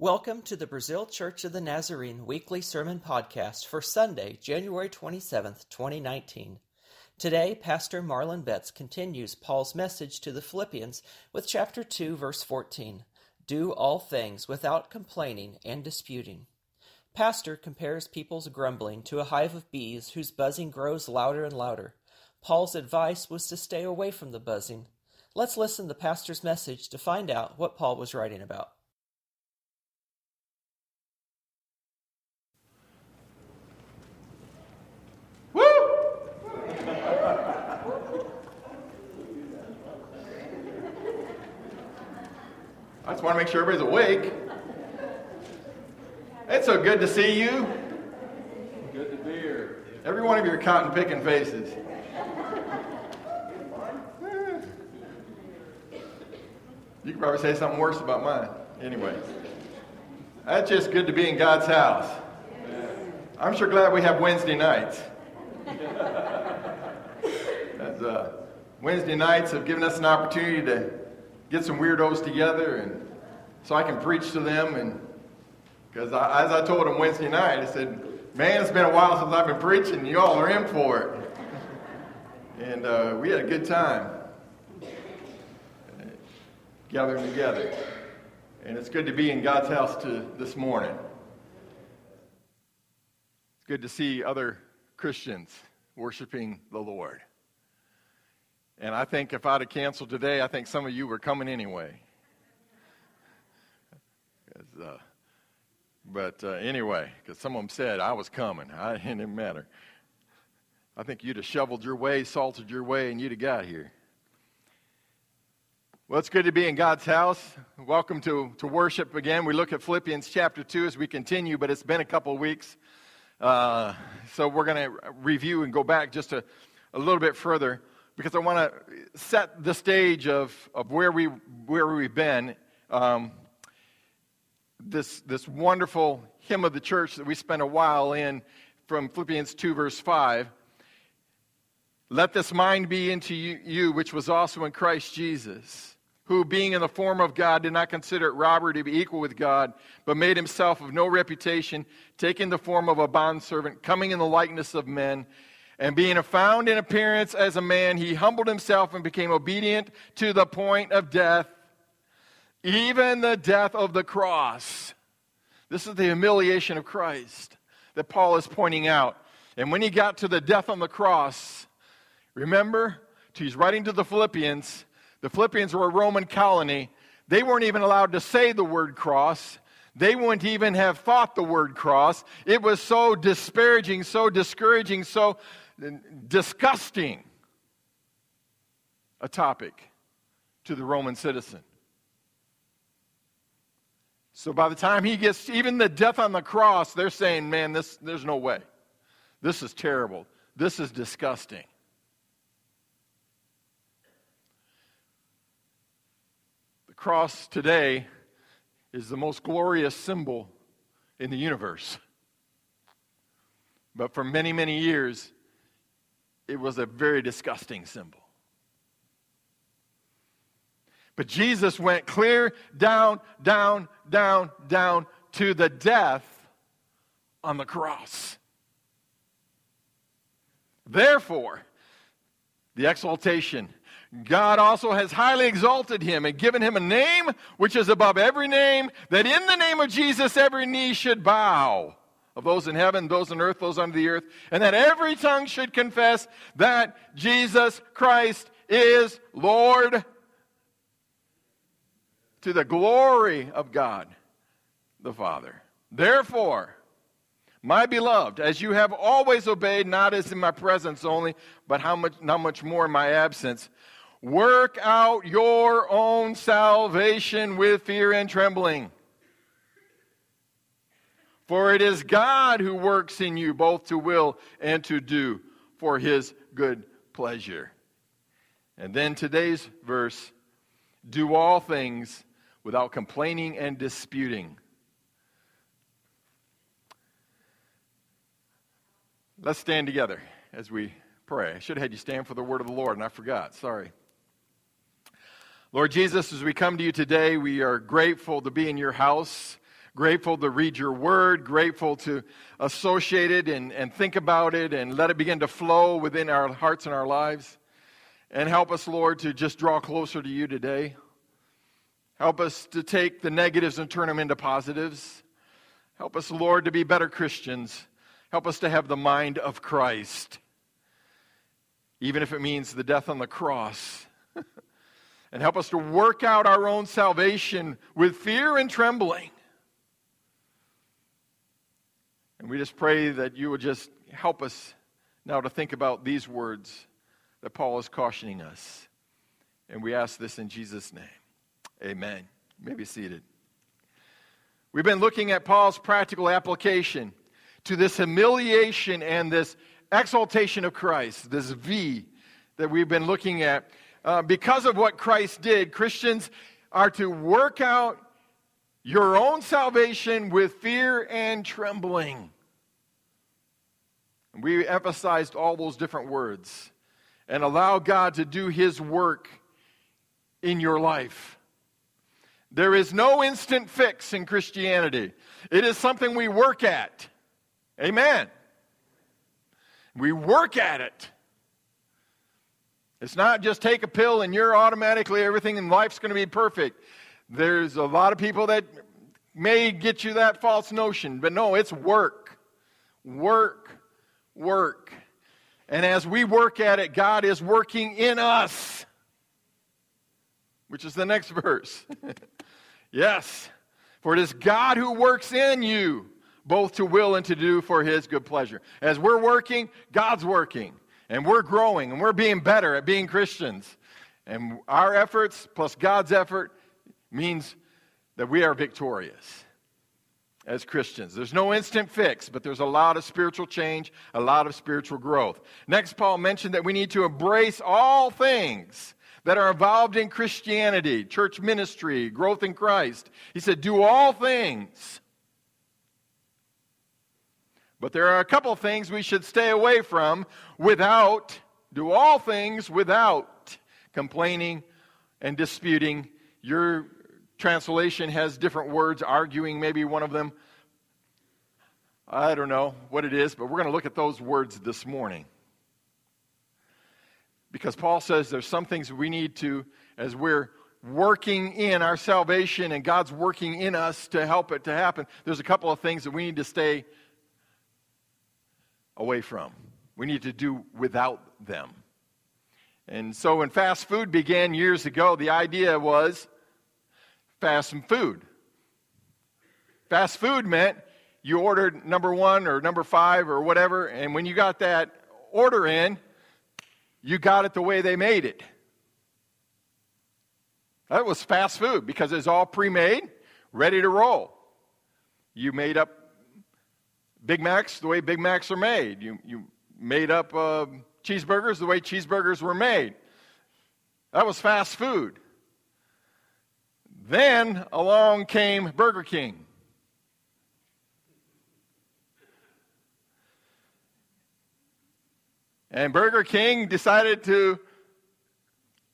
Welcome to the Brazil Church of the Nazarene weekly sermon podcast for Sunday, January 27th, 2019. Today, Pastor Marlon Betts continues Paul's message to the Philippians with chapter 2, verse 14 Do all things without complaining and disputing. Pastor compares people's grumbling to a hive of bees whose buzzing grows louder and louder. Paul's advice was to stay away from the buzzing. Let's listen to the Pastor's message to find out what Paul was writing about. Want to make sure everybody's awake. It's so good to see you. Good to be here. Every one of your cotton picking faces. You could probably say something worse about mine. Anyway, that's just good to be in God's house. I'm sure glad we have Wednesday nights. As, uh, Wednesday nights have given us an opportunity to get some weirdos together and so I can preach to them and because as I told them Wednesday night, I said, man, it's been a while since I've been preaching. You all are in for it. And uh, we had a good time gathering together. And it's good to be in God's house to, this morning. It's good to see other Christians worshiping the Lord. And I think if I'd have canceled today, I think some of you were coming anyway. Uh, but uh, anyway, because some of them said I was coming. I, didn't matter. I think you'd have shoveled your way, salted your way, and you'd have got here. Well, it's good to be in God's house. Welcome to, to worship again. We look at Philippians chapter 2 as we continue, but it's been a couple weeks. Uh, so we're going to review and go back just a, a little bit further because I want to set the stage of, of where, we, where we've been. Um, this, this wonderful hymn of the church that we spent a while in from Philippians 2, verse 5. Let this mind be into you, you, which was also in Christ Jesus, who, being in the form of God, did not consider it robbery to be equal with God, but made himself of no reputation, taking the form of a bondservant, coming in the likeness of men and being found in appearance as a man, he humbled himself and became obedient to the point of death, even the death of the cross. This is the humiliation of Christ that Paul is pointing out. And when he got to the death on the cross, remember, he's writing to the Philippians. The Philippians were a Roman colony. They weren't even allowed to say the word cross. They wouldn't even have thought the word cross. It was so disparaging, so discouraging, so disgusting a topic to the Roman citizen. So by the time he gets even the death on the cross, they're saying, man, this, there's no way. This is terrible. This is disgusting. The cross today is the most glorious symbol in the universe. But for many, many years, it was a very disgusting symbol. But Jesus went clear down, down, down, down to the death on the cross. Therefore, the exaltation. God also has highly exalted him and given him a name which is above every name, that in the name of Jesus every knee should bow of those in heaven, those on earth, those under the earth, and that every tongue should confess that Jesus Christ is Lord to the glory of God the Father. Therefore, my beloved, as you have always obeyed, not as in my presence only, but how much, not much more in my absence, work out your own salvation with fear and trembling. For it is God who works in you both to will and to do for his good pleasure. And then today's verse do all things without complaining and disputing. Let's stand together as we pray. I should have had you stand for the word of the Lord, and I forgot. Sorry. Lord Jesus, as we come to you today, we are grateful to be in your house. Grateful to read your word, grateful to associate it and, and think about it and let it begin to flow within our hearts and our lives. And help us, Lord, to just draw closer to you today. Help us to take the negatives and turn them into positives. Help us, Lord, to be better Christians. Help us to have the mind of Christ, even if it means the death on the cross. and help us to work out our own salvation with fear and trembling. And we just pray that you would just help us now to think about these words that Paul is cautioning us. And we ask this in Jesus' name. Amen. You may be seated. We've been looking at Paul's practical application to this humiliation and this exaltation of Christ, this V that we've been looking at. Uh, because of what Christ did, Christians are to work out your own salvation with fear and trembling. We emphasized all those different words and allow God to do His work in your life. There is no instant fix in Christianity, it is something we work at. Amen. We work at it. It's not just take a pill and you're automatically everything in life's going to be perfect. There's a lot of people that may get you that false notion, but no, it's work. Work, work. And as we work at it, God is working in us, which is the next verse. Yes, for it is God who works in you both to will and to do for his good pleasure. As we're working, God's working. And we're growing and we're being better at being Christians. And our efforts plus God's effort means that we are victorious as Christians. There's no instant fix, but there's a lot of spiritual change, a lot of spiritual growth. Next, Paul mentioned that we need to embrace all things that are involved in Christianity, church ministry, growth in Christ. He said, Do all things but there are a couple things we should stay away from without, do all things without complaining and disputing. Your translation has different words, arguing, maybe one of them. I don't know what it is, but we're going to look at those words this morning. Because Paul says there's some things we need to, as we're working in our salvation and God's working in us to help it to happen, there's a couple of things that we need to stay away from. We need to do without them. And so when fast food began years ago, the idea was fast food. Fast food meant you ordered number one or number five or whatever, and when you got that order in, you got it the way they made it. That was fast food because it's all pre made, ready to roll. You made up Big Macs the way Big Macs are made. You, you made up uh, cheeseburgers the way cheeseburgers were made. That was fast food. Then along came Burger King. And Burger King decided to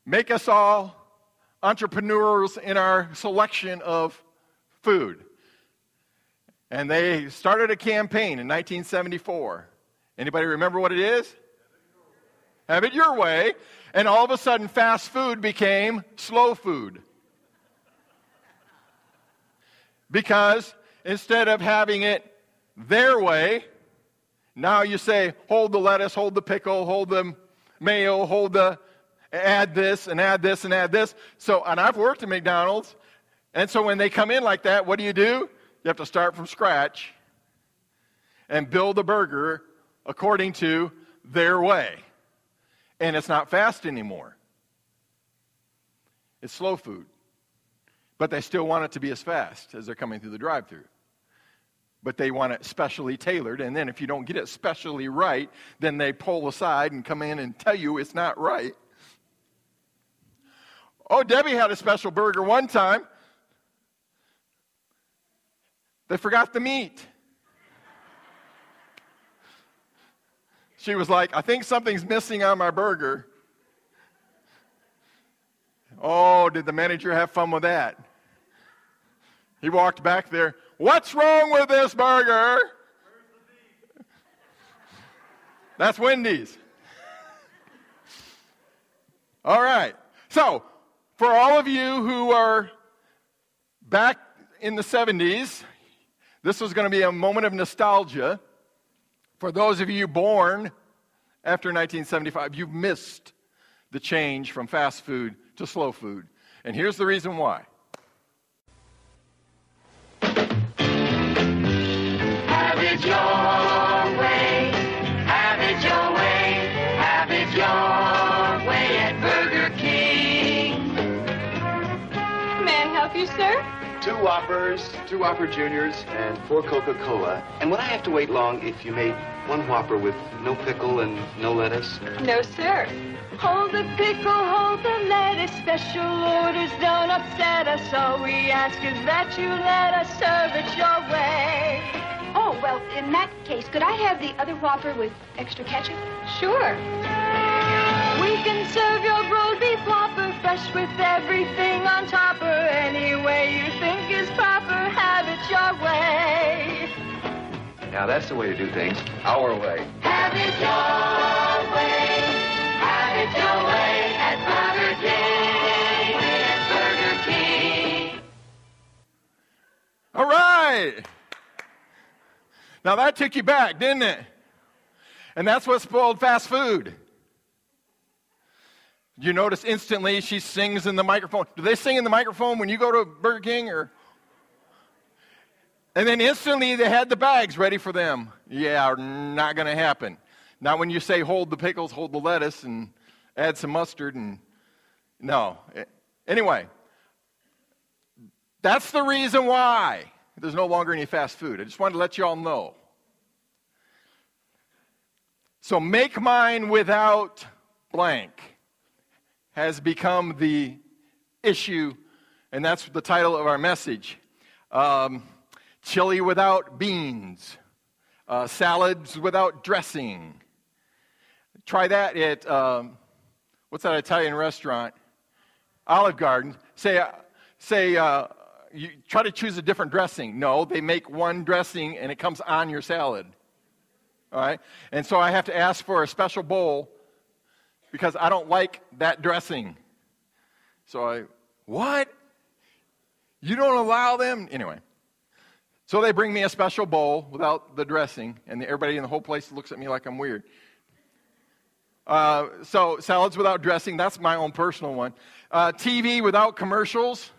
make us all entrepreneurs in our selection of food. And they started a campaign in 1974. Anybody remember what it is? Have it your way. And all of a sudden, fast food became slow food. Because instead of having it their way, now you say, hold the lettuce, hold the pickle, hold the mayo, hold the, add this and add this and add this. So, and I've worked at McDonald's. And so when they come in like that, what do you do? You have to start from scratch and build a burger according to their way. And it's not fast anymore, it's slow food. But they still want it to be as fast as they're coming through the drive through. But they want it specially tailored. And then if you don't get it specially right, then they pull aside and come in and tell you it's not right. Oh, Debbie had a special burger one time. They forgot the meat. She was like, I think something's missing on my burger. Oh, did the manager have fun with that? He walked back there. What's wrong with this burger? That's Wendy's. all right. So, for all of you who are back in the 70s, this was going to be a moment of nostalgia. For those of you born after 1975, you've missed the change from fast food to slow food. And here's the reason why. It your way. Have it your way. Have it your way at Burger King. May I help you, sir? Two Whoppers, two Whopper Juniors, and four Coca-Cola. And would I have to wait long if you made one Whopper with no pickle and no lettuce? No, sir. Hold the pickle, hold the lettuce. Special orders don't upset us. All we ask is that you let us serve it your way. Oh, well, in that case, could I have the other Whopper with extra ketchup? Sure. We can serve your broiled beef whopper fresh with everything on topper. Any way you think is proper, have it your way. Now that's the way to do things. Our way. Have it your way. Have it your way at Burger King. At Burger King. All right. Now that took you back, didn't it? And that's what spoiled fast food. You notice instantly she sings in the microphone. Do they sing in the microphone when you go to Burger King or? And then instantly they had the bags ready for them. Yeah, not going to happen. Not when you say hold the pickles, hold the lettuce, and add some mustard and no. Anyway, that's the reason why there's no longer any fast food. I just wanted to let you all know. So make mine without blank has become the issue, and that's the title of our message. Um, chili without beans, uh, salads without dressing. Try that at, um, what's that Italian restaurant? Olive Garden. Say, uh, say, uh, you try to choose a different dressing. No, they make one dressing and it comes on your salad. All right? And so I have to ask for a special bowl because I don't like that dressing. So I, what? You don't allow them? Anyway. So they bring me a special bowl without the dressing, and everybody in the whole place looks at me like I'm weird. Uh, so salads without dressing, that's my own personal one. Uh, TV without commercials.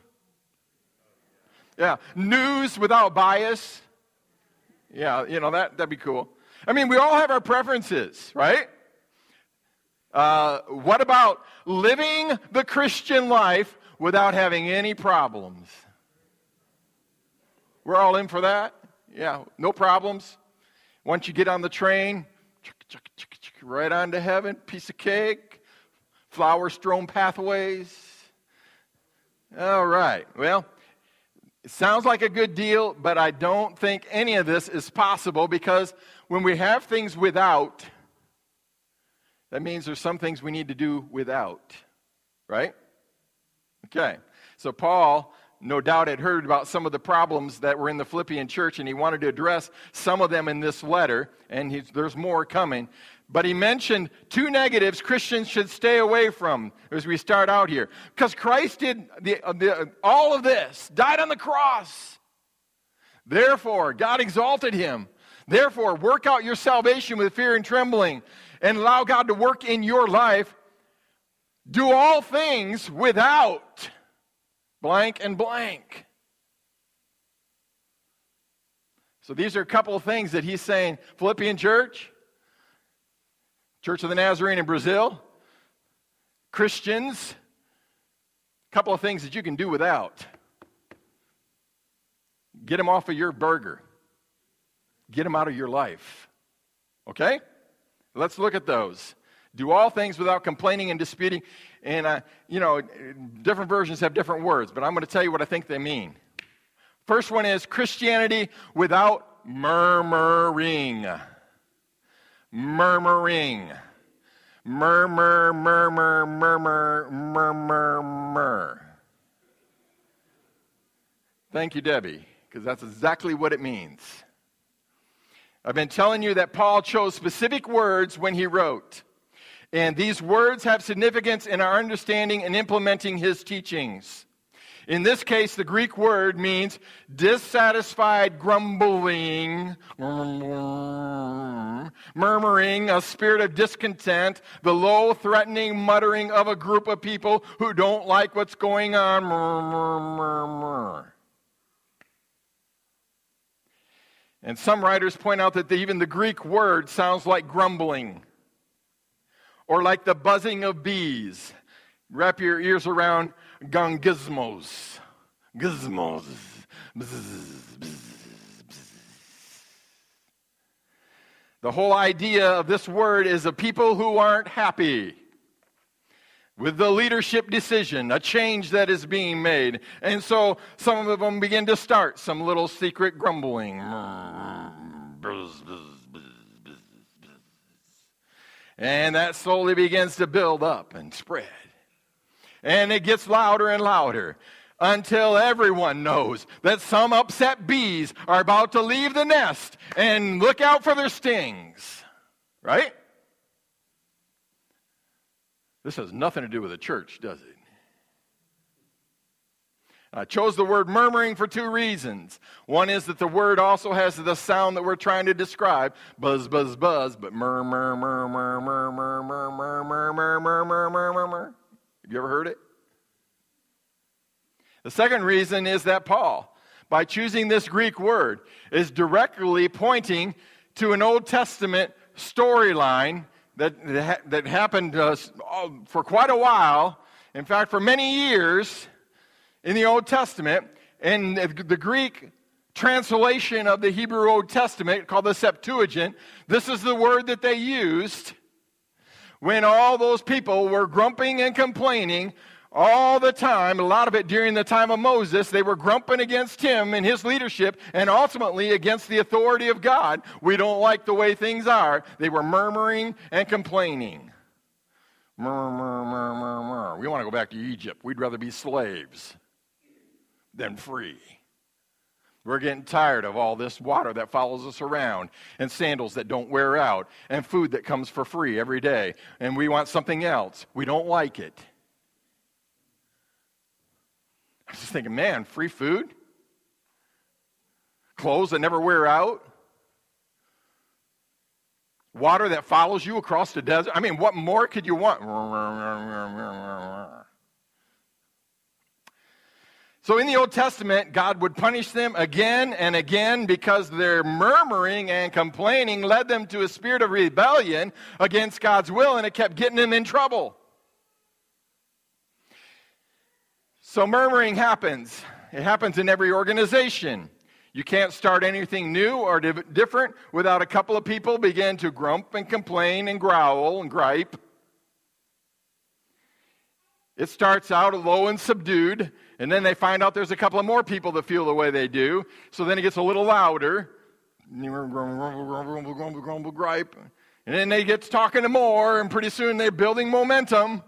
Yeah. News without bias. Yeah, you know, that, that'd be cool. I mean, we all have our preferences, right? Uh, what about living the Christian life without having any problems? We're all in for that? Yeah, no problems. Once you get on the train, right on to heaven, piece of cake, flower strewn pathways. All right, well, it sounds like a good deal, but I don't think any of this is possible because when we have things without, that means there's some things we need to do without, right? Okay, so Paul no doubt had heard about some of the problems that were in the Philippian church, and he wanted to address some of them in this letter, and there's more coming. But he mentioned two negatives Christians should stay away from as we start out here. Because Christ did the, uh, the, all of this, died on the cross. Therefore, God exalted him. Therefore, work out your salvation with fear and trembling, and allow God to work in your life. Do all things without blank and blank. So these are a couple of things that he's saying. Philippian church, Church of the Nazarene in Brazil, Christians, a couple of things that you can do without. Get them off of your burger. Get them out of your life. Okay? Let's look at those. Do all things without complaining and disputing. And, uh, you know, different versions have different words, but I'm going to tell you what I think they mean. First one is Christianity without murmuring. Murmuring. Murmur, murmur, murmur, murmur, murmur. Thank you, Debbie. because that's exactly what it means. I've been telling you that Paul chose specific words when he wrote. And these words have significance in our understanding and implementing his teachings. In this case, the Greek word means dissatisfied grumbling, murmuring, a spirit of discontent, the low, threatening muttering of a group of people who don't like what's going on. And some writers point out that even the Greek word sounds like grumbling or like the buzzing of bees. Wrap your ears around gongysmos. Gizmos. Bzz, bzz, bzz. The whole idea of this word is of people who aren't happy with the leadership decision, a change that is being made. And so some of them begin to start some little secret grumbling. And that slowly begins to build up and spread. And it gets louder and louder until everyone knows that some upset bees are about to leave the nest and look out for their stings. Right? This has nothing to do with the church, does it? I chose the word murmuring for two reasons. One is that the word also has the sound that we're trying to describe buzz, buzz, buzz, but murmur, murmur, murmur, murmur, murmur, murmur, murmur, murmur. Have you ever heard it? The second reason is that Paul, by choosing this Greek word, is directly pointing to an Old Testament storyline that, that happened uh, for quite a while. In fact, for many years in the Old Testament. And the Greek translation of the Hebrew Old Testament, called the Septuagint, this is the word that they used when all those people were grumping and complaining all the time, a lot of it during the time of Moses, they were grumping against him and his leadership and ultimately against the authority of God. We don't like the way things are. They were murmuring and complaining. Murmur, murmur, murmur. We want to go back to Egypt. We'd rather be slaves than free. We're getting tired of all this water that follows us around, and sandals that don't wear out, and food that comes for free every day. And we want something else. We don't like it. I was just thinking, man, free food? Clothes that never wear out? Water that follows you across the desert? I mean, what more could you want? So in the Old Testament, God would punish them again and again because their murmuring and complaining led them to a spirit of rebellion against God's will, and it kept getting them in trouble. So murmuring happens. It happens in every organization. You can't start anything new or different without a couple of people begin to grump and complain and growl and gripe. It starts out low and subdued, and then they find out there's a couple of more people that feel the way they do. So then it gets a little louder. Gripe. And then they get talking to more, and pretty soon they're building momentum.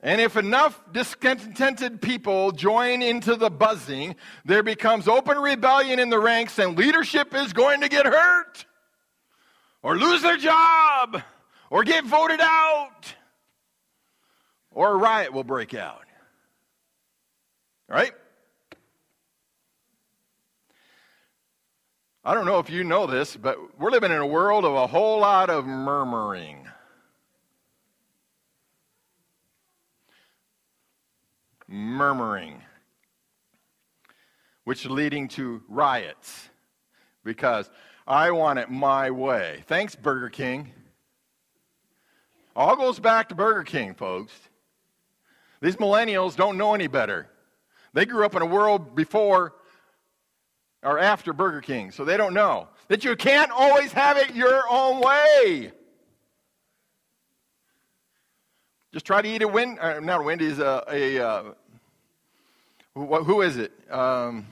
And if enough discontented people join into the buzzing, there becomes open rebellion in the ranks, and leadership is going to get hurt, or lose their job, or get voted out or a riot will break out. Right? I don't know if you know this, but we're living in a world of a whole lot of murmuring. Murmuring, which leading to riots because I want it my way. Thanks, Burger King. All goes back to Burger King, folks. These millennials don't know any better. They grew up in a world before or after Burger King, so they don't know that you can't always have it your own way. Just try to eat a Wendy's, uh, not a Wendy's, uh, a, uh, who, who is it? Um,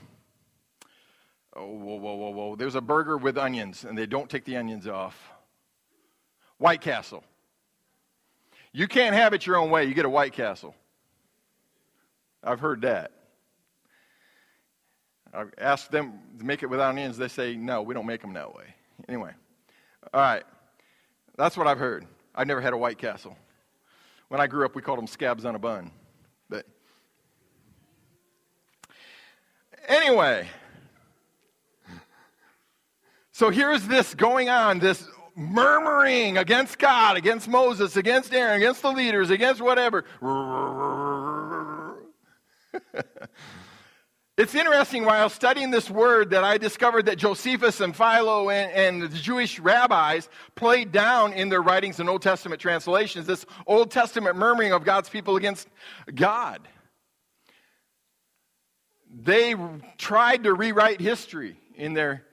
oh, whoa, whoa, whoa, whoa. There's a burger with onions, and they don't take the onions off. White Castle. You can't have it your own way. You get a White Castle. I've heard that. I asked them to make it without onions. They say, no, we don't make them that way. Anyway, all right. That's what I've heard. I've never had a White Castle. When I grew up, we called them scabs on a bun. But anyway, so here's this going on, this murmuring against God, against Moses, against Aaron, against the leaders, against whatever. It's interesting while studying this word that I discovered that Josephus and Philo and, and, the Jewish rabbis played down in their writings and Old Testament translations this Old Testament murmuring of God's people against God. They tried to rewrite history in their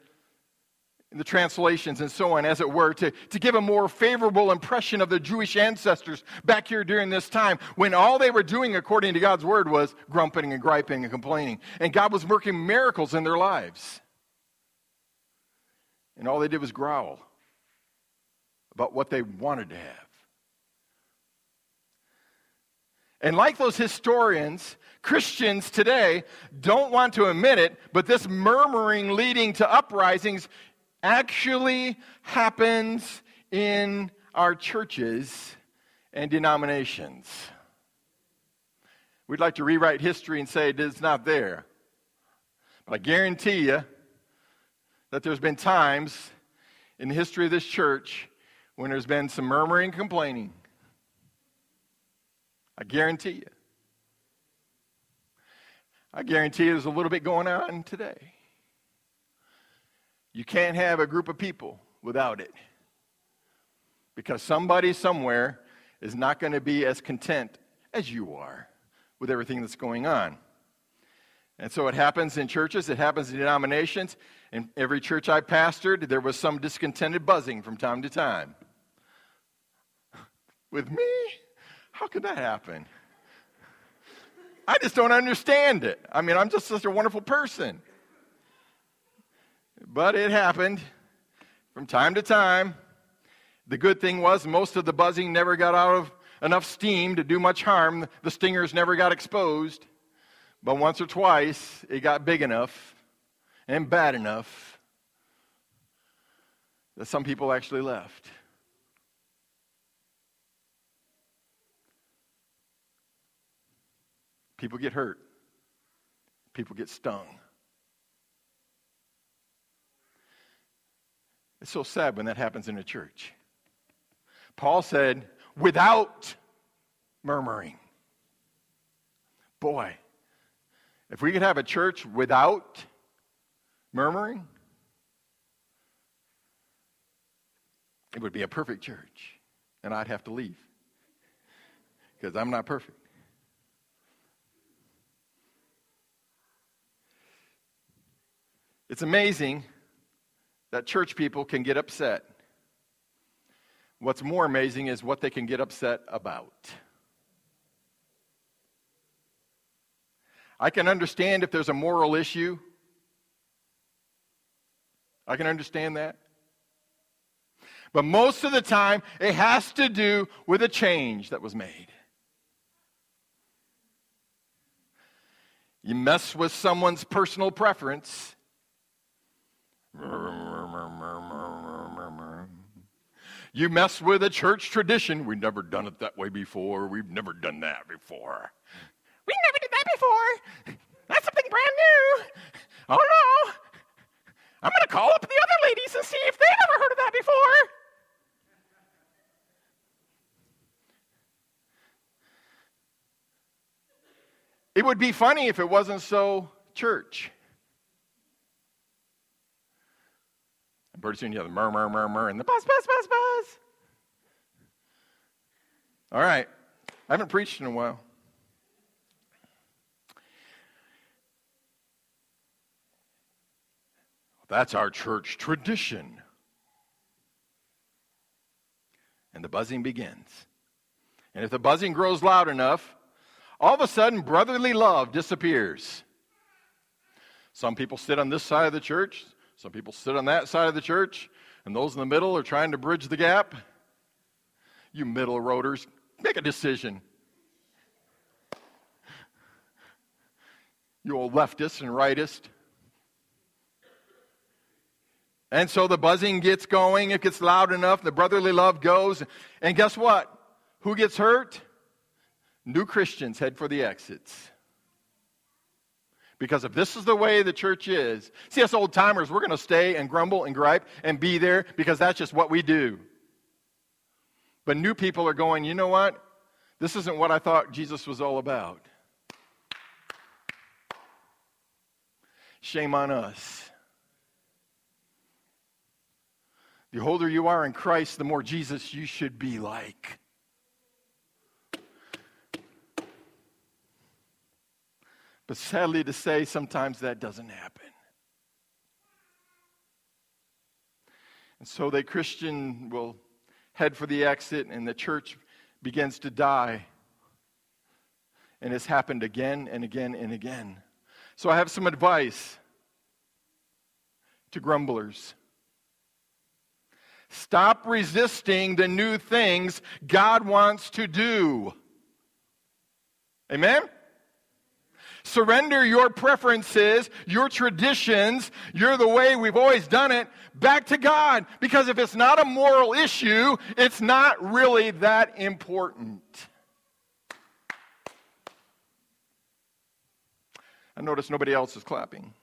the translations and so on, as it were, to, to give a more favorable impression of the Jewish ancestors back here during this time when all they were doing, according to God's word, was grumping and griping and complaining. And God was working miracles in their lives. And all they did was growl about what they wanted to have. And like those historians, Christians today don't want to admit it, but this murmuring leading to uprisings actually happens in our churches and denominations. We'd like to rewrite history and say it's not there. But I guarantee you that there's been times in the history of this church when there's been some murmuring and complaining. I guarantee you. I guarantee you there's a little bit going on today. You can't have a group of people without it. Because somebody somewhere is not going to be as content as you are with everything that's going on. And so it happens in churches, it happens in denominations. In every church I pastored, there was some discontented buzzing from time to time. With me? How could that happen? I just don't understand it. I mean, I'm just such a wonderful person. But it happened from time to time. The good thing was, most of the buzzing never got out of enough steam to do much harm. The stingers never got exposed. But once or twice, it got big enough and bad enough that some people actually left. People get hurt, people get stung. It's so sad when that happens in a church. Paul said, without murmuring. Boy, if we could have a church without murmuring, it would be a perfect church. And I'd have to leave because I'm not perfect. It's amazing that church people can get upset. What's more amazing is what they can get upset about. I can understand if there's a moral issue. I can understand that. But most of the time, it has to do with a change that was made. You mess with someone's personal preference, you mess with a church tradition. We've never done it that way before. We've never done that before. We never did that before. That's something brand new. Oh no. I'm going to call up the other ladies and see if they've ever heard of that before. It would be funny if it wasn't so church. Pretty soon you have the murmur, murmur, murmur, and the buzz, buzz, buzz, buzz. All right. I haven't preached in a while. That's our church tradition. And the buzzing begins. And if the buzzing grows loud enough, all of a sudden brotherly love disappears. Some people sit on this side of the church, some people sit on that side of the church, and those in the middle are trying to bridge the gap. You middle roaders, make a decision. You old leftist and rightist. And so the buzzing gets going, it gets loud enough, the brotherly love goes. And guess what? Who gets hurt? New Christians head for the exits. Because if this is the way the church is, see, us old timers, we're going to stay and grumble and gripe and be there because that's just what we do. But new people are going, you know what? This isn't what I thought Jesus was all about. Shame on us. The older you are in Christ, the more Jesus you should be like. But sadly to say, sometimes that doesn't happen. And so the Christian will head for the exit, and the church begins to die. And it's happened again and again and again. So I have some advice to grumblers. Stop resisting the new things God wants to do. Amen? Surrender your preferences, your traditions, you're the way we've always done it, back to God. Because if it's not a moral issue, it's not really that important. I notice nobody else is clapping.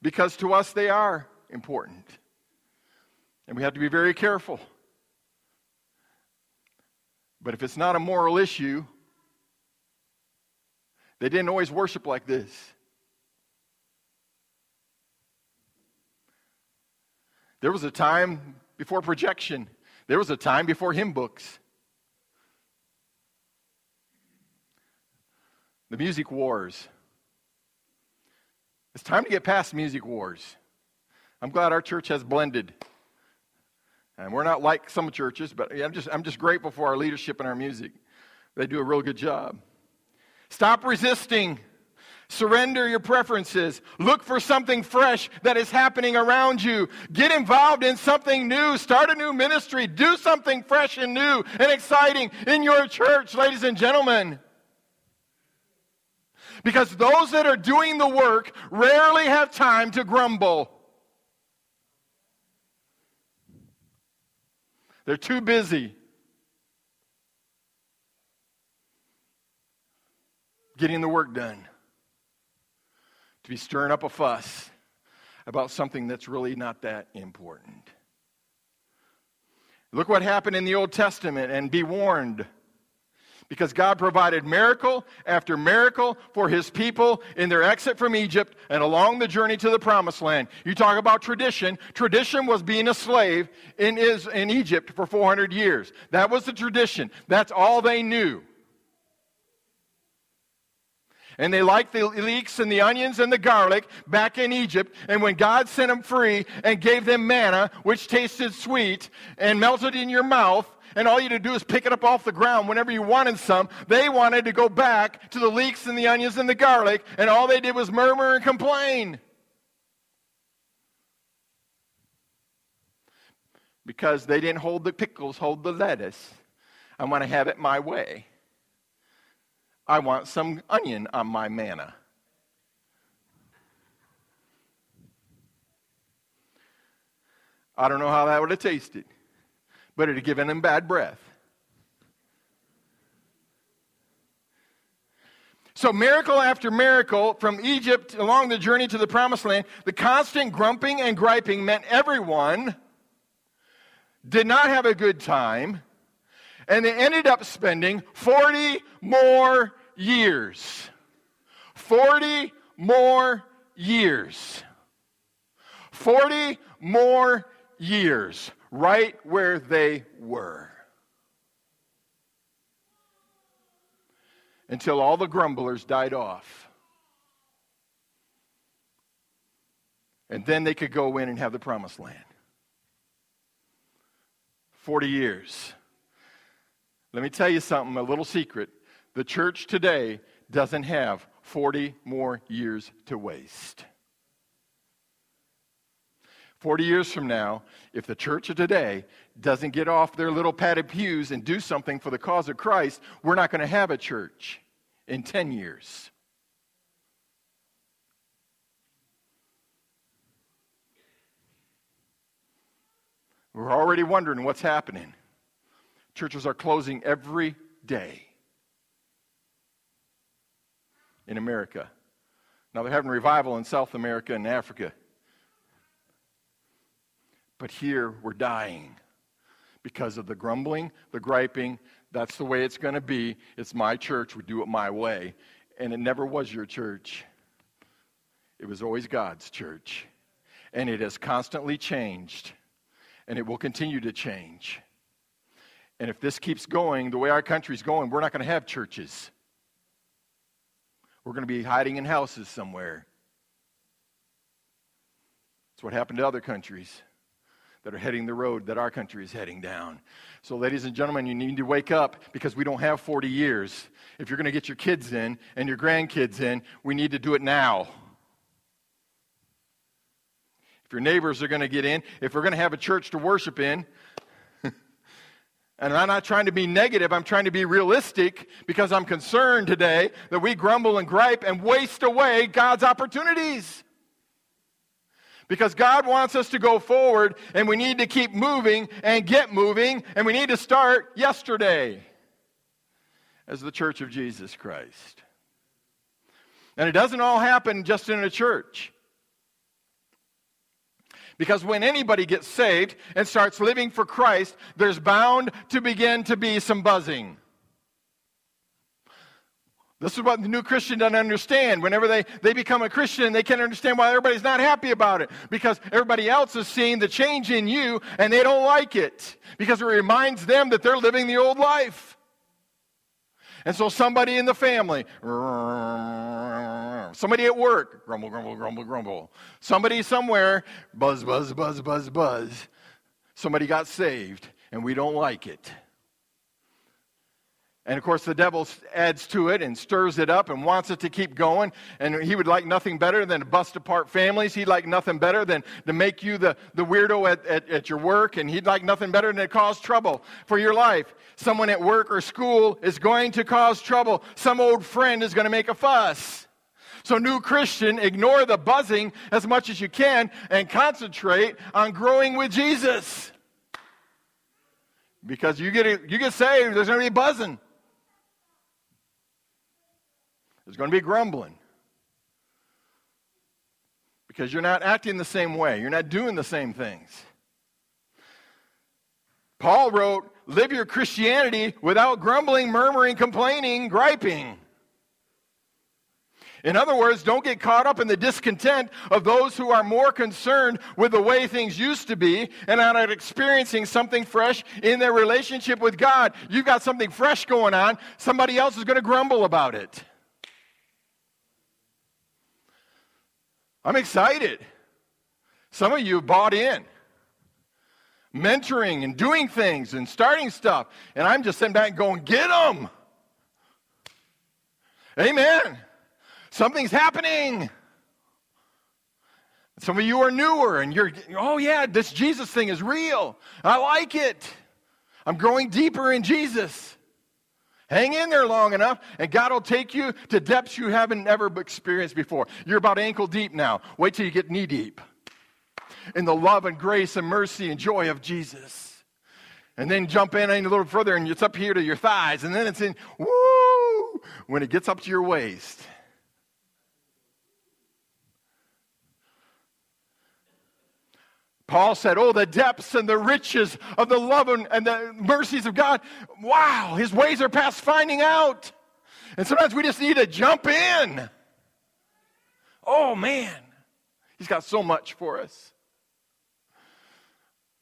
Because to us, they are important. And we have to be very careful. But if it's not a moral issue, they didn't always worship like this. There was a time before projection, there was a time before hymn books. The music wars. It's time to get past music wars. I'm glad our church has blended. And we're not like some churches, but I'm just, I'm just grateful for our leadership and our music. They do a real good job. Stop resisting. Surrender your preferences. Look for something fresh that is happening around you. Get involved in something new. Start a new ministry. Do something fresh and new and exciting in your church, ladies and gentlemen. Because those that are doing the work rarely have time to grumble. They're too busy. Getting the work done, to be stirring up a fuss about something that's really not that important. Look what happened in the Old Testament and be warned. Because God provided miracle after miracle for his people in their exit from Egypt and along the journey to the promised land. You talk about tradition. Tradition was being a slave in, is, in Egypt for 400 years. That was the tradition. That's all they knew. And they liked the leeks and the onions and the garlic back in Egypt. And when God sent them free and gave them manna, which tasted sweet and melted in your mouth, and all you had to do is pick it up off the ground whenever you wanted some, they wanted to go back to the leeks and the onions and the garlic, and all they did was murmur and complain. Because they didn't hold the pickles, hold the lettuce. I want to have it my way. I want some onion on my manna. I don't know how that would have tasted, but it had given him bad breath. So, miracle after miracle from Egypt along the journey to the promised land, the constant grumping and griping meant everyone did not have a good time, and they ended up spending 40 more years. 40 more years. 40 more years, right where they were. Until all the grumblers died off. And then they could go in and have the promised land. 40 years. Let me tell you something, a little secret. The church today doesn't have 40 more years to waste. 40 years from now, if the church of today doesn't get off their little padded pews and do something for the cause of Christ, we're not going to have a church in 10 years. We're already wondering what's happening. Churches are closing every day in America. Now they're having revival in South America and Africa. But here we're dying because of the grumbling, the griping. That's the way it's going to be. It's my church. We do it my way. And it never was your church, it was always God's church. And it has constantly changed, and it will continue to change. And if this keeps going the way our country's going, we're not going to have churches. We're going to be hiding in houses somewhere. That's what happened to other countries that are heading the road that our country is heading down. So, ladies and gentlemen, you need to wake up because we don't have 40 years. If you're going to get your kids in and your grandkids in, we need to do it now. If your neighbors are going to get in, if we're going to have a church to worship in, and I'm not trying to be negative, I'm trying to be realistic because I'm concerned today that we grumble and gripe and waste away God's opportunities. Because God wants us to go forward and we need to keep moving and get moving and we need to start yesterday as the church of Jesus Christ. And it doesn't all happen just in a church. Because when anybody gets saved and starts living for Christ, there's bound to begin to be some buzzing. This is what the new Christian doesn't understand. Whenever they, they become a Christian, they can't understand why everybody's not happy about it. Because everybody else is seeing the change in you and they don't like it. Because it reminds them that they're living the old life. And so somebody in the family, somebody at work, grumble, grumble, grumble, grumble. Somebody somewhere, buzz, buzz, buzz, buzz, buzz. Somebody got saved and we don't like it. And of course, the devil adds to it and stirs it up and wants it to keep going. And he would like nothing better than to bust apart families. He'd like nothing better than to make you the, the weirdo at, at, at your work. And he'd like nothing better than to cause trouble for your life. Someone at work or school is going to cause trouble. Some old friend is going to make a fuss. So, new Christian, ignore the buzzing as much as you can and concentrate on growing with Jesus. Because you get, you get saved, there's going to be buzzing. There's going to be grumbling. Because you're not acting the same way, you're not doing the same things. Paul wrote, Live your Christianity without grumbling, murmuring, complaining, griping. In other words, don't get caught up in the discontent of those who are more concerned with the way things used to be and are not experiencing something fresh in their relationship with God. You've got something fresh going on, somebody else is going to grumble about it. I'm excited. Some of you bought in, mentoring and doing things and starting stuff. And I'm just sitting back going, get them. Amen. Something's happening. Some of you are newer and you're, oh, yeah, this Jesus thing is real. I like it. I'm growing deeper in Jesus. Hang in there long enough, and God will take you to depths you haven't ever experienced before. You're about ankle deep now. Wait till you get knee deep in the love and grace and mercy and joy of Jesus. And then jump in a little further, and it's up here to your thighs, and then it's in, woo, when it gets up to your waist. Paul said, Oh, the depths and the riches of the love and, the mercies of God. Wow, his ways are past finding out. And sometimes we just need to jump in. Oh, man, he's got so much for us.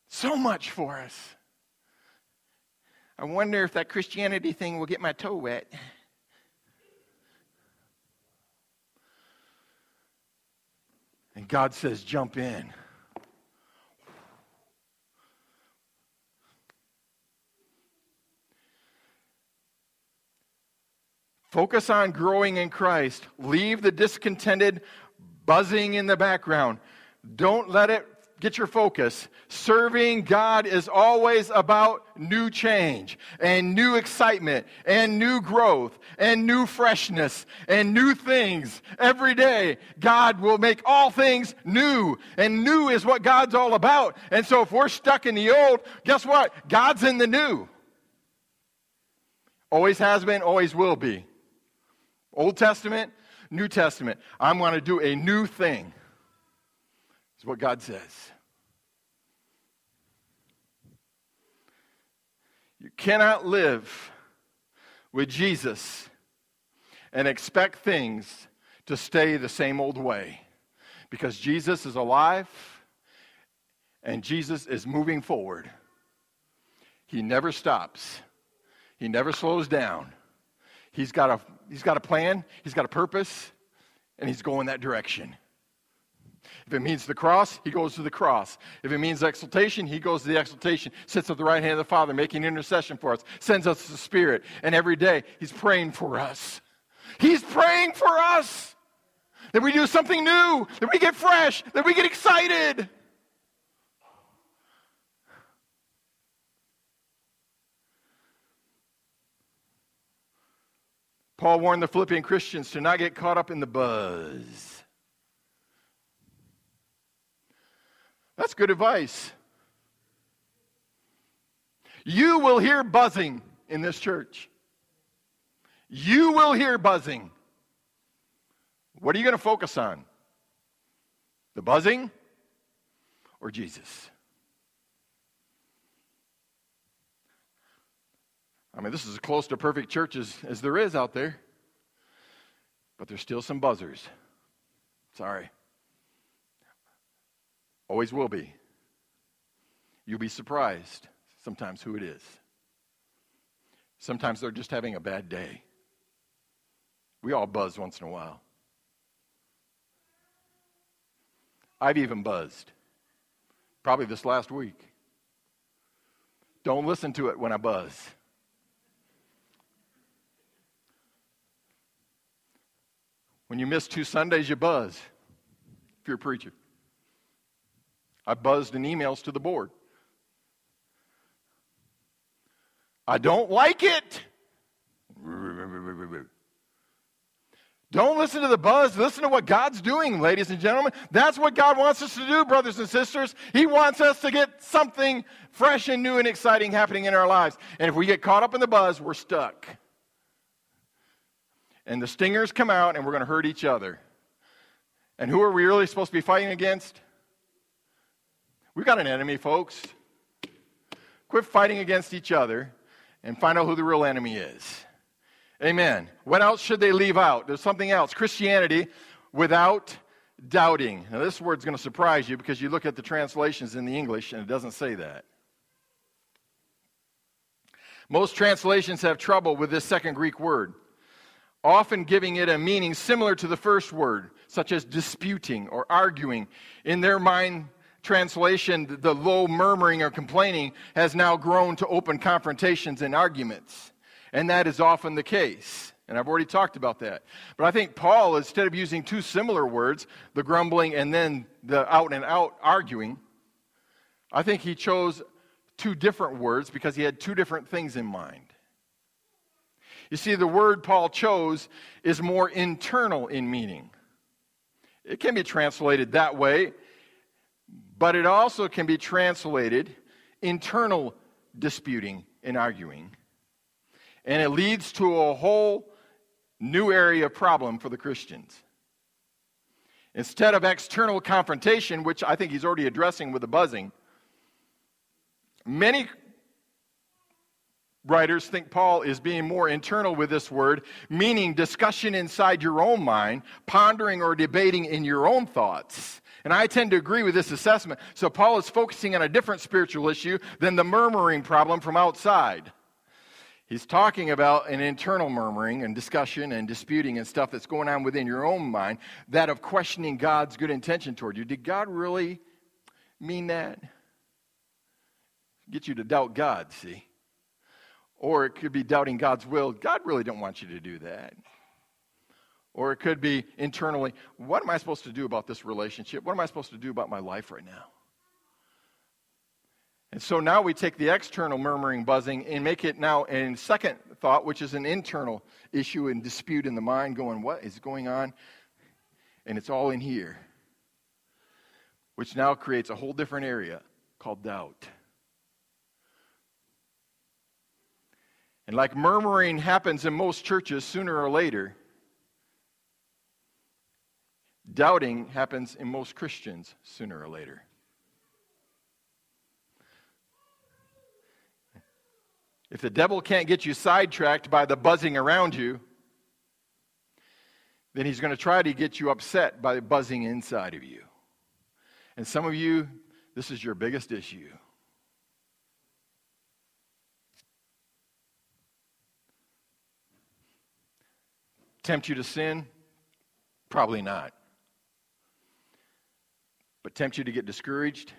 So much for us. I wonder if that Christianity thing will get my toe wet. And God says, jump in. Focus on growing in Christ. Leave the discontented buzzing in the background. Don't let it get your focus. Serving God is always about new change and new excitement and new growth and new freshness and new things. Every day, God will make all things new. And new is what God's all about. And so if we're stuck in the old, guess what? God's in the new. Always has been, always will be. Old Testament, New Testament. I'm going to do a new thing. Is what God says. You cannot live with Jesus and expect things to stay the same old way because Jesus is alive and Jesus is moving forward. He never stops, he never slows down. He's got a, he's got a plan, he's got a purpose, and he's going that direction. If it means the cross, he goes to the cross. If it means exaltation, he goes to the exaltation, sits at the right hand of the Father, making intercession for us, sends us the Spirit, and every day he's praying for us. He's praying for us that we do something new, that we get fresh, that we get excited. Paul warned the Philippian Christians to not get caught up in the buzz. That's good advice. You will hear buzzing in this church. You will hear buzzing. What are you going to focus on? The buzzing or Jesus? I mean, this is as close to perfect church as, as there is out there. But there's still some buzzers. Sorry. Always will be. You'll be surprised sometimes who it is. Sometimes they're just having a bad day. We all buzz once in a while. I've even buzzed, probably this last week. Don't listen to it when I buzz. When you miss two Sundays, you buzz if you're a preacher. I buzzed in emails to the board. I don't like it. Don't listen to the buzz. Listen to what God's doing, ladies and gentlemen. That's what God wants us to do, brothers and sisters. He wants us to get something fresh and new and exciting happening in our lives. And if we get caught up in the buzz, we're stuck. And the stingers come out, and we're going to hurt each other. And who are we really supposed to be fighting against? We've got an enemy, folks. Quit fighting against each other and find out who the real enemy is. Amen. What else should they leave out? There's something else. Christianity without doubting. Now, this word's going to surprise you because you look at the translations in the English and it doesn't say that. Most translations have trouble with this second Greek word, often giving it a meaning similar to the first word, such as disputing or arguing. In their mind, translation, the low murmuring or complaining has now grown to open confrontations and arguments. And that is often the case. And I've already talked about that. But I think Paul, instead of using two similar words, the grumbling and then the out and out arguing, I think he chose two different words because he had two different things in mind. You see, the word Paul chose is more internal in meaning. It can be translated that way, but it also can be translated internal disputing and arguing and it leads to a whole new area of problem for the Christians. Instead of external confrontation, which I think he's already addressing with the buzzing, many writers think Paul is being more internal with this word, meaning discussion inside your own mind, pondering or debating in your own thoughts. And I tend to agree with this assessment. So Paul is focusing on a different spiritual issue than the murmuring problem from outside. He's talking about an internal murmuring and discussion and disputing and stuff that's going on within your own mind, that of questioning God's good intention toward you. Did God really mean that? Get you to doubt God, see? Or it could be doubting God's will. God really don't want you to do that. Or it could be internally, what am I supposed to do about this relationship? What am I supposed to do about my life right now? And so now we take the external murmuring, buzzing, and make it now a second thought, which is an internal issue and dispute in the mind, going, What is going on? And it's all in here, which now creates a whole different area called doubt. And like murmuring happens in most churches sooner or later, doubting happens in most Christians sooner or later. If the devil can't get you sidetracked by the buzzing around you, then he's going to try to get you upset by the buzzing inside of you. And some of you, this is your biggest issue. Tempt you to sin? Probably not. But tempt you to get discouraged,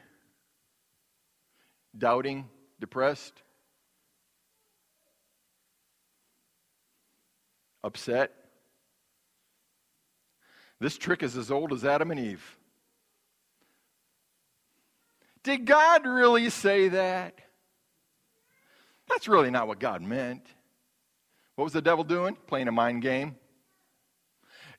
doubting, depressed? upset. This trick is as old as Adam and Eve. Did God really say that? That's really not what God meant. What was the devil doing? Playing a mind game.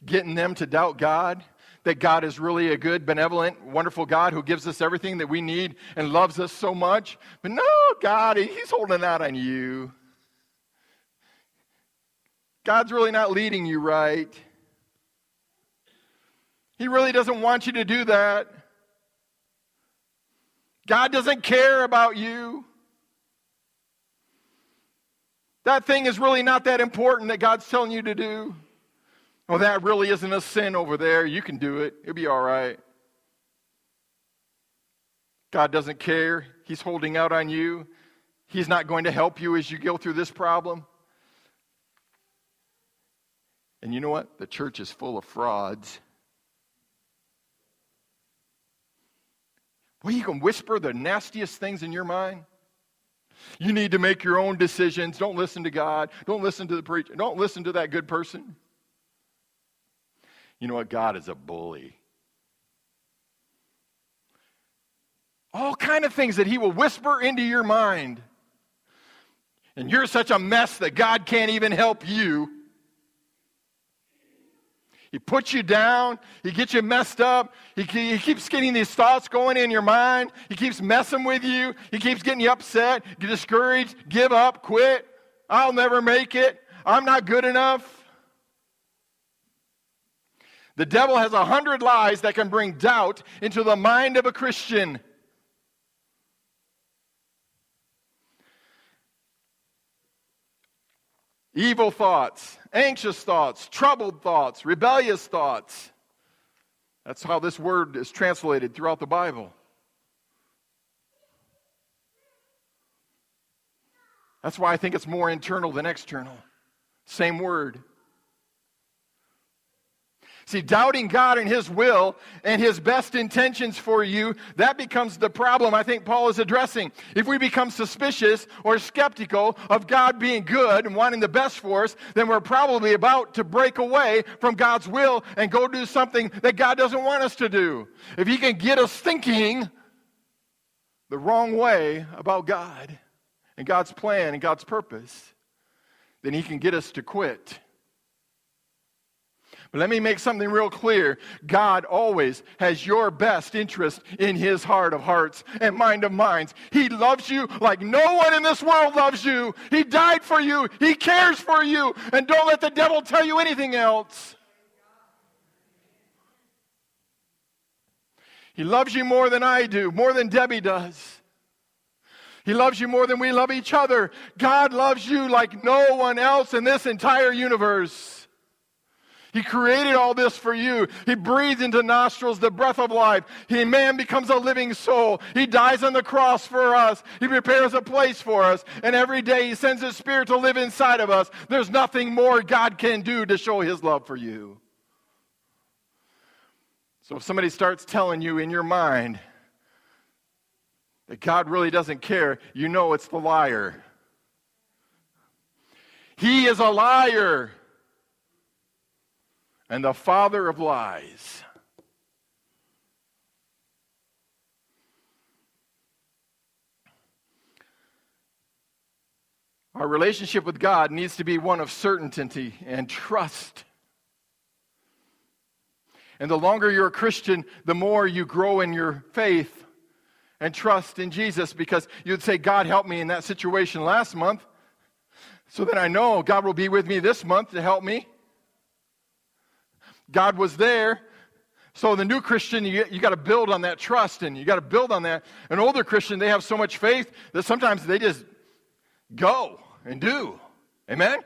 Getting them to doubt God, that God is really a good, benevolent, wonderful God who gives us everything that we need and loves us so much. But no, God, He's holding out on you. God's really not leading you right. He really doesn't want you to do that. God doesn't care about you. That thing is really not that important that God's telling you to do. Oh, that really isn't a sin over there. You can do it, it'll be all right. God doesn't care. He's holding out on you. He's not going to help you as you go through this problem. And you know what? The church is full of frauds. Well, you can whisper the nastiest things in your mind. You need to make your own decisions. Don't listen to God. Don't listen to the preacher. Don't listen to that good person. You know what? God is a bully. All kind of things that he will whisper into your mind. And you're such a mess that God can't even help you. He puts you down. He gets you messed up. He, he, keeps getting these thoughts going in your mind. He keeps messing with you. He keeps getting you upset, get discouraged, give up, quit. I'll never make it. I'm not good enough. The devil has a hundred lies that can bring doubt into the mind of a Christian. Evil thoughts, anxious thoughts, troubled thoughts, rebellious thoughts. That's how this word is translated throughout the Bible. That's why I think it's more internal than external. Same word. See, doubting God and His will and His best intentions for you, that becomes the problem I think Paul is addressing. If we become suspicious or skeptical of God being good and wanting the best for us, then we're probably about to break away from God's will and go do something that God doesn't want us to do. If He can get us thinking the wrong way about God and God's plan and God's purpose, then He can get us to quit but let me make something real clear. God always has your best interest in his heart of hearts and mind of minds. He loves you like no one in this world loves you. He died for you. He cares for you. And don't let the devil tell you anything else. He loves you more than I do, more than Debbie does. He loves you more than we love each other. God loves you like no one else in this entire universe. He created all this for you. He breathed into nostrils the breath of life. He, man becomes a living soul. He dies on the cross for us. He prepares a place for us. And every day he sends his spirit to live inside of us. There's nothing more God can do to show his love for you. So if somebody starts telling you in your mind that God really doesn't care, you know it's the liar. He is a liar and the father of lies. Our relationship with God needs to be one of certainty and trust. And the longer you're a Christian, the more you grow in your faith and trust in Jesus because you'd say, God helped me in that situation last month. So then I know God will be with me this month to help me. God was there. So the new Christian, you, you got to build on that trust and you got to build on that. An older Christian, they have so much faith that sometimes they just go and do. Amen?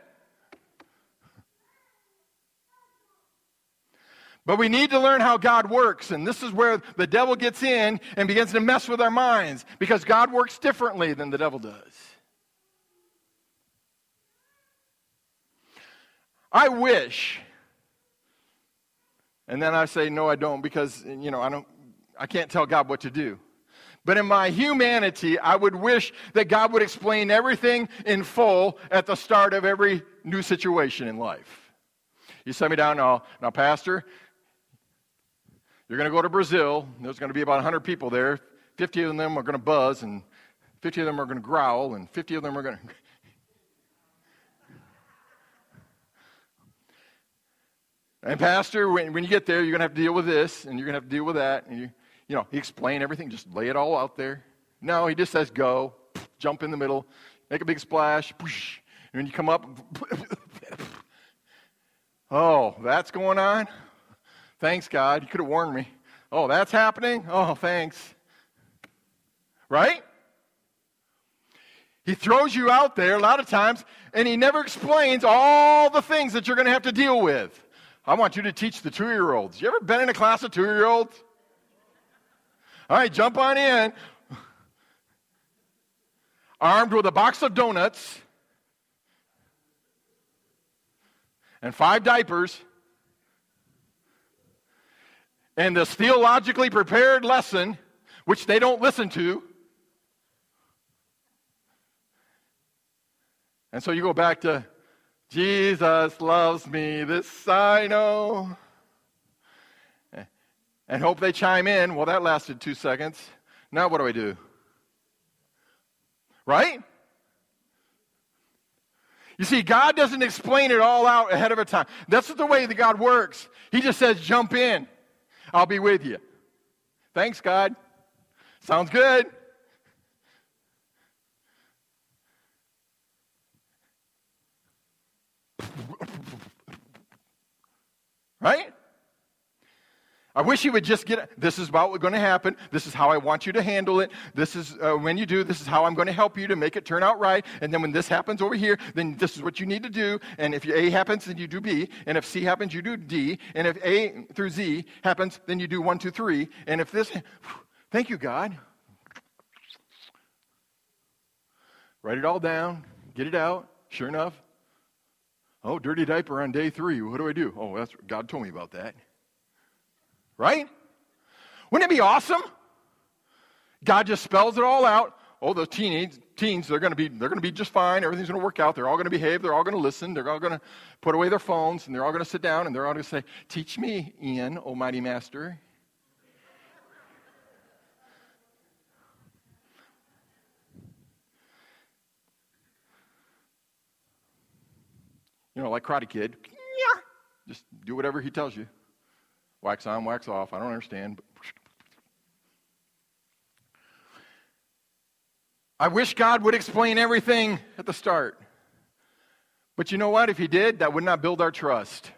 But we need to learn how God works, and this is where the devil gets in and begins to mess with our minds because God works differently than the devil does. I wish, and then I say, no, I don't, because, you know, I, don't, I can't tell God what to do. But in my humanity, I would wish that God would explain everything in full at the start of every new situation in life. You set me down now, now, Pastor, you're going to go to Brazil. There's going to be about 100 people there. 50 of them are going to buzz, and 50 of them are going to growl, and 50 of them are going to. And, Pastor, when, when you get there, you're going to have to deal with this, and you're going to have to deal with that. And you, you know, he explained everything, just lay it all out there. No, he just says go, jump in the middle, make a big splash, and when you come up, oh, that's going on? Thanks, God. You could have warned me. Oh, that's happening? Oh, thanks. Right? He throws you out there a lot of times, and he never explains all the things that you're going to have to deal with. I want you to teach the two year olds. You ever been in a class of two year olds? All right, jump on in. Armed with a box of donuts and five diapers and this theologically prepared lesson, which they don't listen to. And so you go back to Jesus loves me, this I know. And hope they chime in. Well, that lasted two seconds. Now what do I do? Right? You see, God doesn't explain it all out ahead of a time. That's the way that God works. He just says, jump in. I'll be with you. Thanks, God. Sounds good. Right? I wish you would just get this is about what's going to happen. This is how I want you to handle it. This is uh, when you do, this is how I'm going to help you to make it turn out right. And then when this happens over here, then this is what you need to do. And if A happens, then you do B. And if C happens, you do D. And if A through Z happens, then you do one, two, three. And if this, thank you, God. Write it all down, get it out. Sure enough, oh, dirty diaper on day three. What do I do? Oh, that's God told me about that. Right? Wouldn't it be awesome? God just spells it all out. Oh, those teens, teens, they're going to be, they're going to be just fine. Everything's going to work out. They're all going to behave. They're all going to listen. They're all going to put away their phones, and they're all going to sit down, and they're all going to say, "Teach me, Ian, Almighty Master." You know, like Karate Kid. Just do whatever he tells you. Wax on, wax off. I don't understand. I wish God would explain everything at the start. But you know what? If He did, that would not build our trust.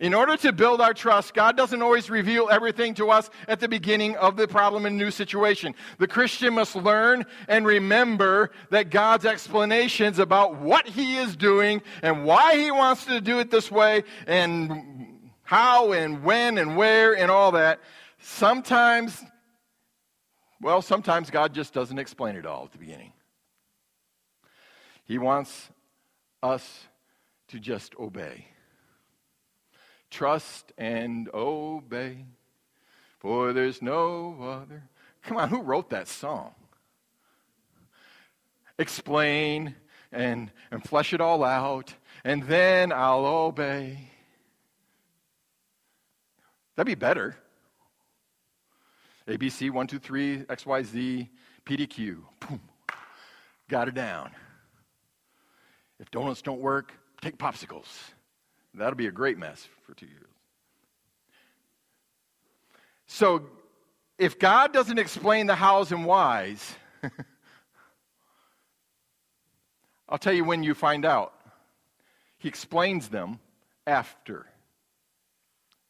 In order to build our trust, God doesn't always reveal everything to us at the beginning of the problem and new situation. The Christian must learn and remember that God's explanations about what He is doing and why He wants to do it this way and how and when and where and all that. Sometimes, well, sometimes God just doesn't explain it all at the beginning. He wants us to just obey. Trust and obey, for there's no other. Come on, who wrote that song? Explain and, and flesh it all out, and then I'll obey. That'd be better. ABC, 1, 2, 3, XYZ, PDQ. Boom. got it down. If donuts don't work, take popsicles. That'll be a great mess for two years. So, if God doesn't explain the hows and whys, I'll tell you when you find out. He explains them after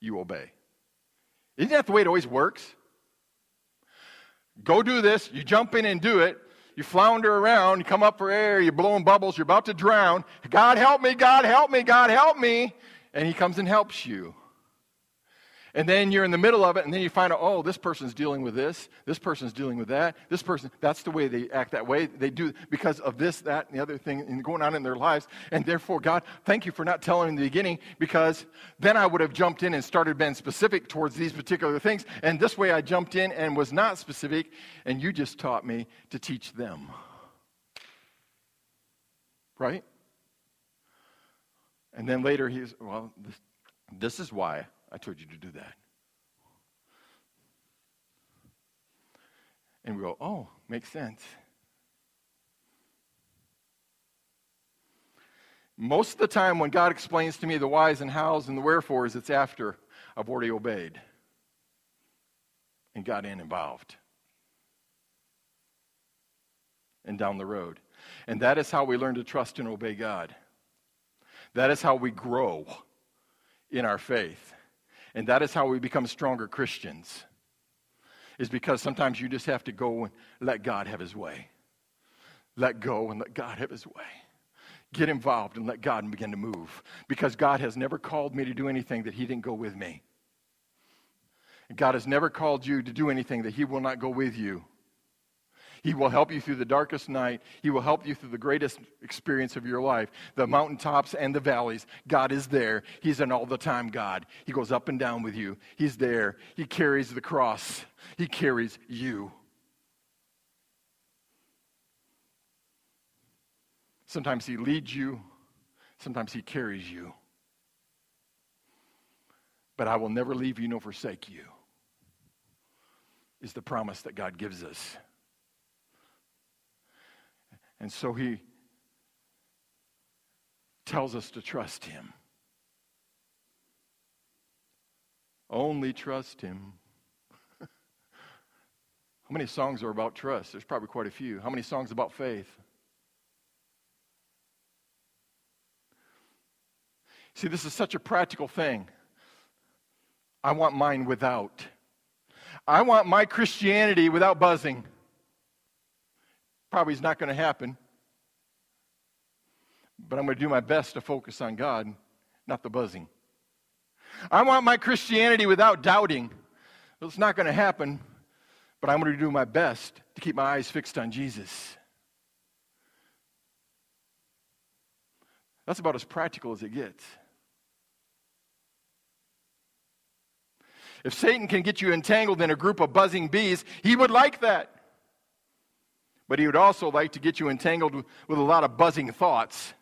you obey. Isn't that the way it always works? Go do this, you jump in and do it, you flounder around, you come up for air, you're blowing bubbles, you're about to drown. God help me, God help me, God help me. And He comes and helps you. And then you're in the middle of it, and then you find out, oh, this person's dealing with this, this person's dealing with that, this person, that's the way they act that way. They do because of this, that, and the other thing going on in their lives. And therefore, God, thank you for not telling in the beginning, because then I would have jumped in and started being specific towards these particular things. And this way I jumped in and was not specific, and you just taught me to teach them. Right? And then later he's, well, this, this is why I told you to do that. And we go, oh, makes sense. Most of the time, when God explains to me the whys and hows and the wherefores, it's after I've already obeyed and got in involved and down the road. And that is how we learn to trust and obey God. That is how we grow in our faith. And that is how we become stronger Christians. Is because sometimes you just have to go and let God have his way. Let go and let God have his way. Get involved and let God begin to move. Because God has never called me to do anything that he didn't go with me. God has never called you to do anything that he will not go with you. He will help you through the darkest night. He will help you through the greatest experience of your life, the mountaintops and the valleys. God is there. He's an all the time God. He goes up and down with you. He's there. He carries the cross, He carries you. Sometimes He leads you, sometimes He carries you. But I will never leave you nor forsake you, is the promise that God gives us. And so he tells us to trust him. Only trust him. How many songs are about trust? There's probably quite a few. How many songs about faith? See, this is such a practical thing. I want mine without. I want my Christianity without buzzing. Probably is not going to happen. But I'm going to do my best to focus on God, not the buzzing. I want my Christianity without doubting. It's not going to happen, but I'm going to do my best to keep my eyes fixed on Jesus. That's about as practical as it gets. If Satan can get you entangled in a group of buzzing bees, he would like that. But he would also like to get you entangled with a lot of buzzing thoughts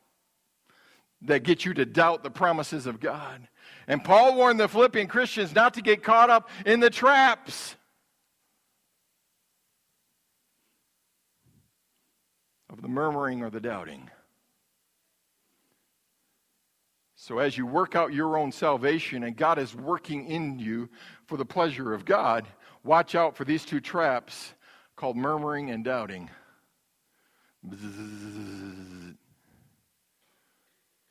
that get you to doubt the promises of God. And Paul warned the Philippian Christians not to get caught up in the traps of the murmuring or the doubting. So, as you work out your own salvation and God is working in you for the pleasure of God, watch out for these two traps called murmuring and doubting. Bzzz.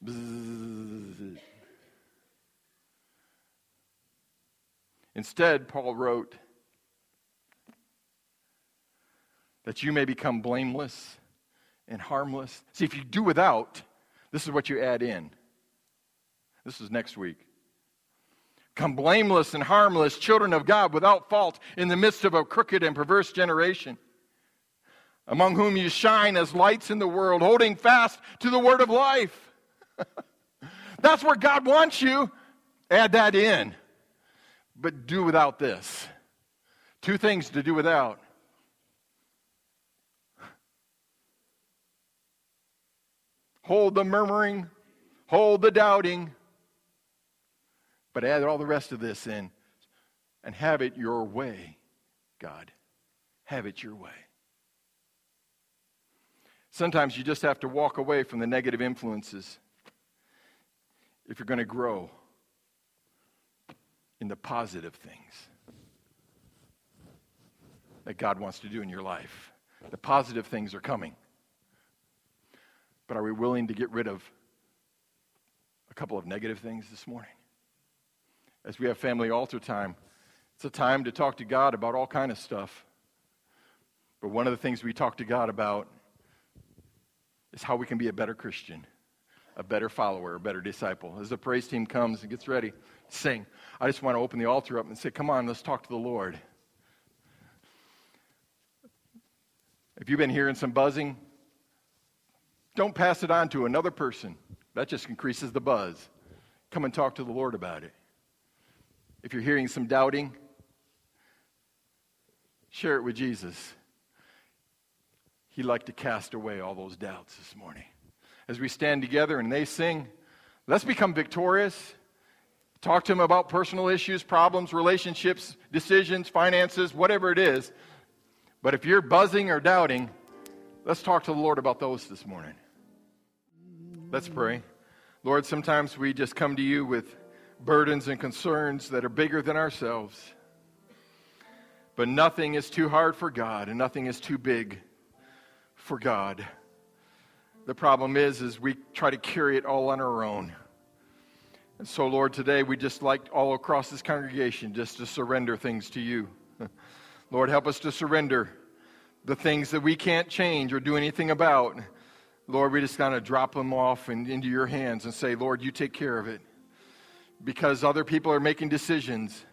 Bzzz. Instead, Paul wrote that you may become blameless and harmless. See, if you do without, this is what you add in. This is next week. Come blameless and harmless, children of God, without fault, in the midst of a crooked and perverse generation, among whom you shine as lights in the world, holding fast to the word of life. That's where God wants you. Add that in. But do without this. Two things to do without. Hold the murmuring, hold the doubting, but add all the rest of this in and have it your way, God. Have it your way. Sometimes you just have to walk away from the negative influences if you're going to grow in the positive things that God wants to do in your life. The positive things are coming. But are we willing to get rid of a couple of negative things this morning? As we have family altar time, it's a time to talk to God about all kind of stuff. But one of the things we talk to God about is how we can be a better Christian, a better follower, a better disciple. As the praise team comes and gets ready, sing. I just want to open the altar up and say, come on, let's talk to the Lord. If you've been hearing some buzzing, don't pass it on to another person. That just increases the buzz. Come and talk to the Lord about it. If you're hearing some doubting, share it with Jesus. He'd like to cast away all those doubts this morning. As we stand together and they sing, let's become victorious. Talk to him about personal issues, problems, relationships, decisions, finances, whatever it is. But if you're buzzing or doubting, let's talk to the Lord about those this morning. Let's pray. Lord, sometimes we just come to you with burdens and concerns that are bigger than ourselves. But nothing is too hard for God and nothing is too big for God. The problem is is we try to carry it all on our own. And so Lord, today we just like all across this congregation just to surrender things to you. Lord, help us to surrender the things that we can't change or do anything about. Lord, we just kind of drop them off and into your hands and say, Lord, you take care of it. Because other people are making decisions.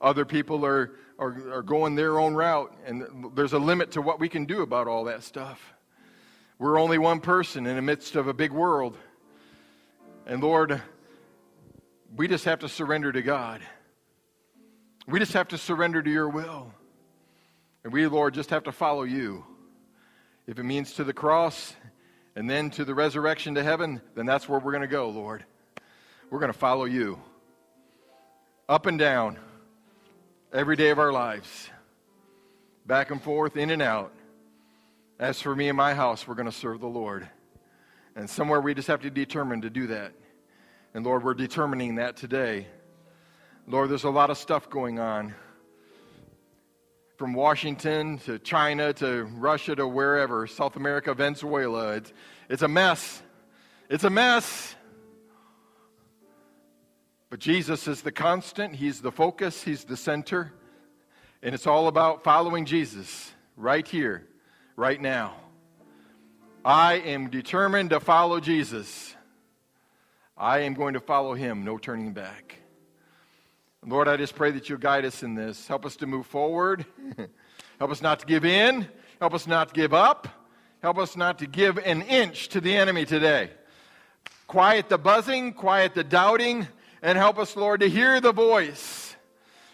Other people are are, are going their own route, and there's a limit to what we can do about all that stuff. We're only one person in the midst of a big world. And Lord, we just have to surrender to God. We just have to surrender to your will. And we, Lord, just have to follow you. If it means to the cross and then to the resurrection to heaven, then that's where we're going to go, Lord. We're going to follow you. Up and down every day of our lives, back and forth, in and out. As for me and my house, we're going to serve the Lord. And somewhere we just have to determine to do that. And Lord, we're determining that today. Lord, there's a lot of stuff going on. From Washington to China to Russia to wherever, South America, Venezuela. It's, it's a mess. It's a mess. But Jesus is the constant, He's the focus, He's the center. And it's all about following Jesus right here, right now. I am determined to follow Jesus. I am going to follow Him, no turning back. Lord, I just pray that you'll guide us in this. Help us to move forward. Help us not to give in. Help us not to give up. Help us not to give an inch to the enemy today. Quiet the buzzing, quiet the doubting, and help us, Lord, to hear the voice.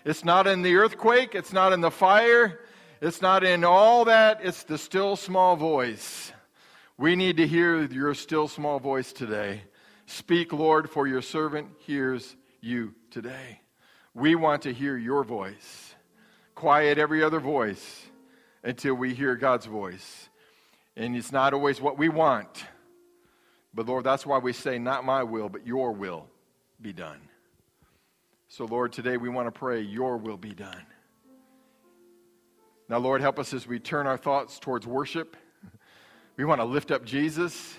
It's not in the earthquake, it's not in the fire, it's not in all that, it's the still small voice. We need to hear your still small voice today. Speak, Lord, for your servant hears you today. We want to hear your voice. Quiet every other voice until we hear God's voice. And it's not always what we want. But Lord, that's why we say, not my will, but your will be done. So, Lord, today we want to pray, Your will be done. Now, Lord, help us as we turn our thoughts towards worship. We want to lift up Jesus.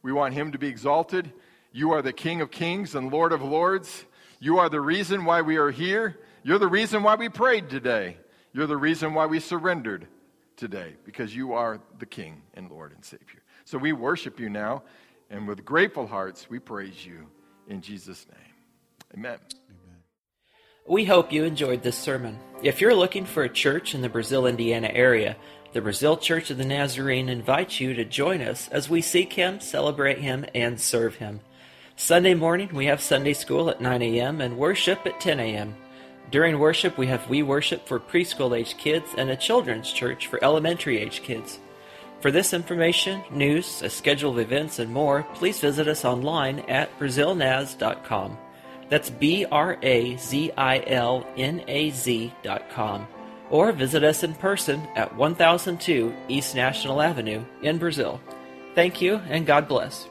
We want Him to be exalted. You are the King of kings and Lord of lords. You are the reason why we are here. You're the reason why we prayed today. You're the reason why we surrendered today, because you are the King and Lord and Savior. So we worship you now, and with grateful hearts, we praise you. In Jesus' name, amen. Amen. We hope you enjoyed this sermon. If you're looking for a church in the Brazil, Indiana area, the Brazil Church of the Nazarene invites you to join us as we seek Him, celebrate Him, and serve Him. Sunday morning, we have Sunday school at 9 a.m. and worship at 10 a.m. During worship, we have We Worship for preschool age kids and a children's church for elementary age kids. For this information, news, a schedule of events, and more, please visit us online at brazilnaz.com. That's B R A Z I L N A Z.com. Or visit us in person at 1002 East National Avenue in Brazil. Thank you, and God bless.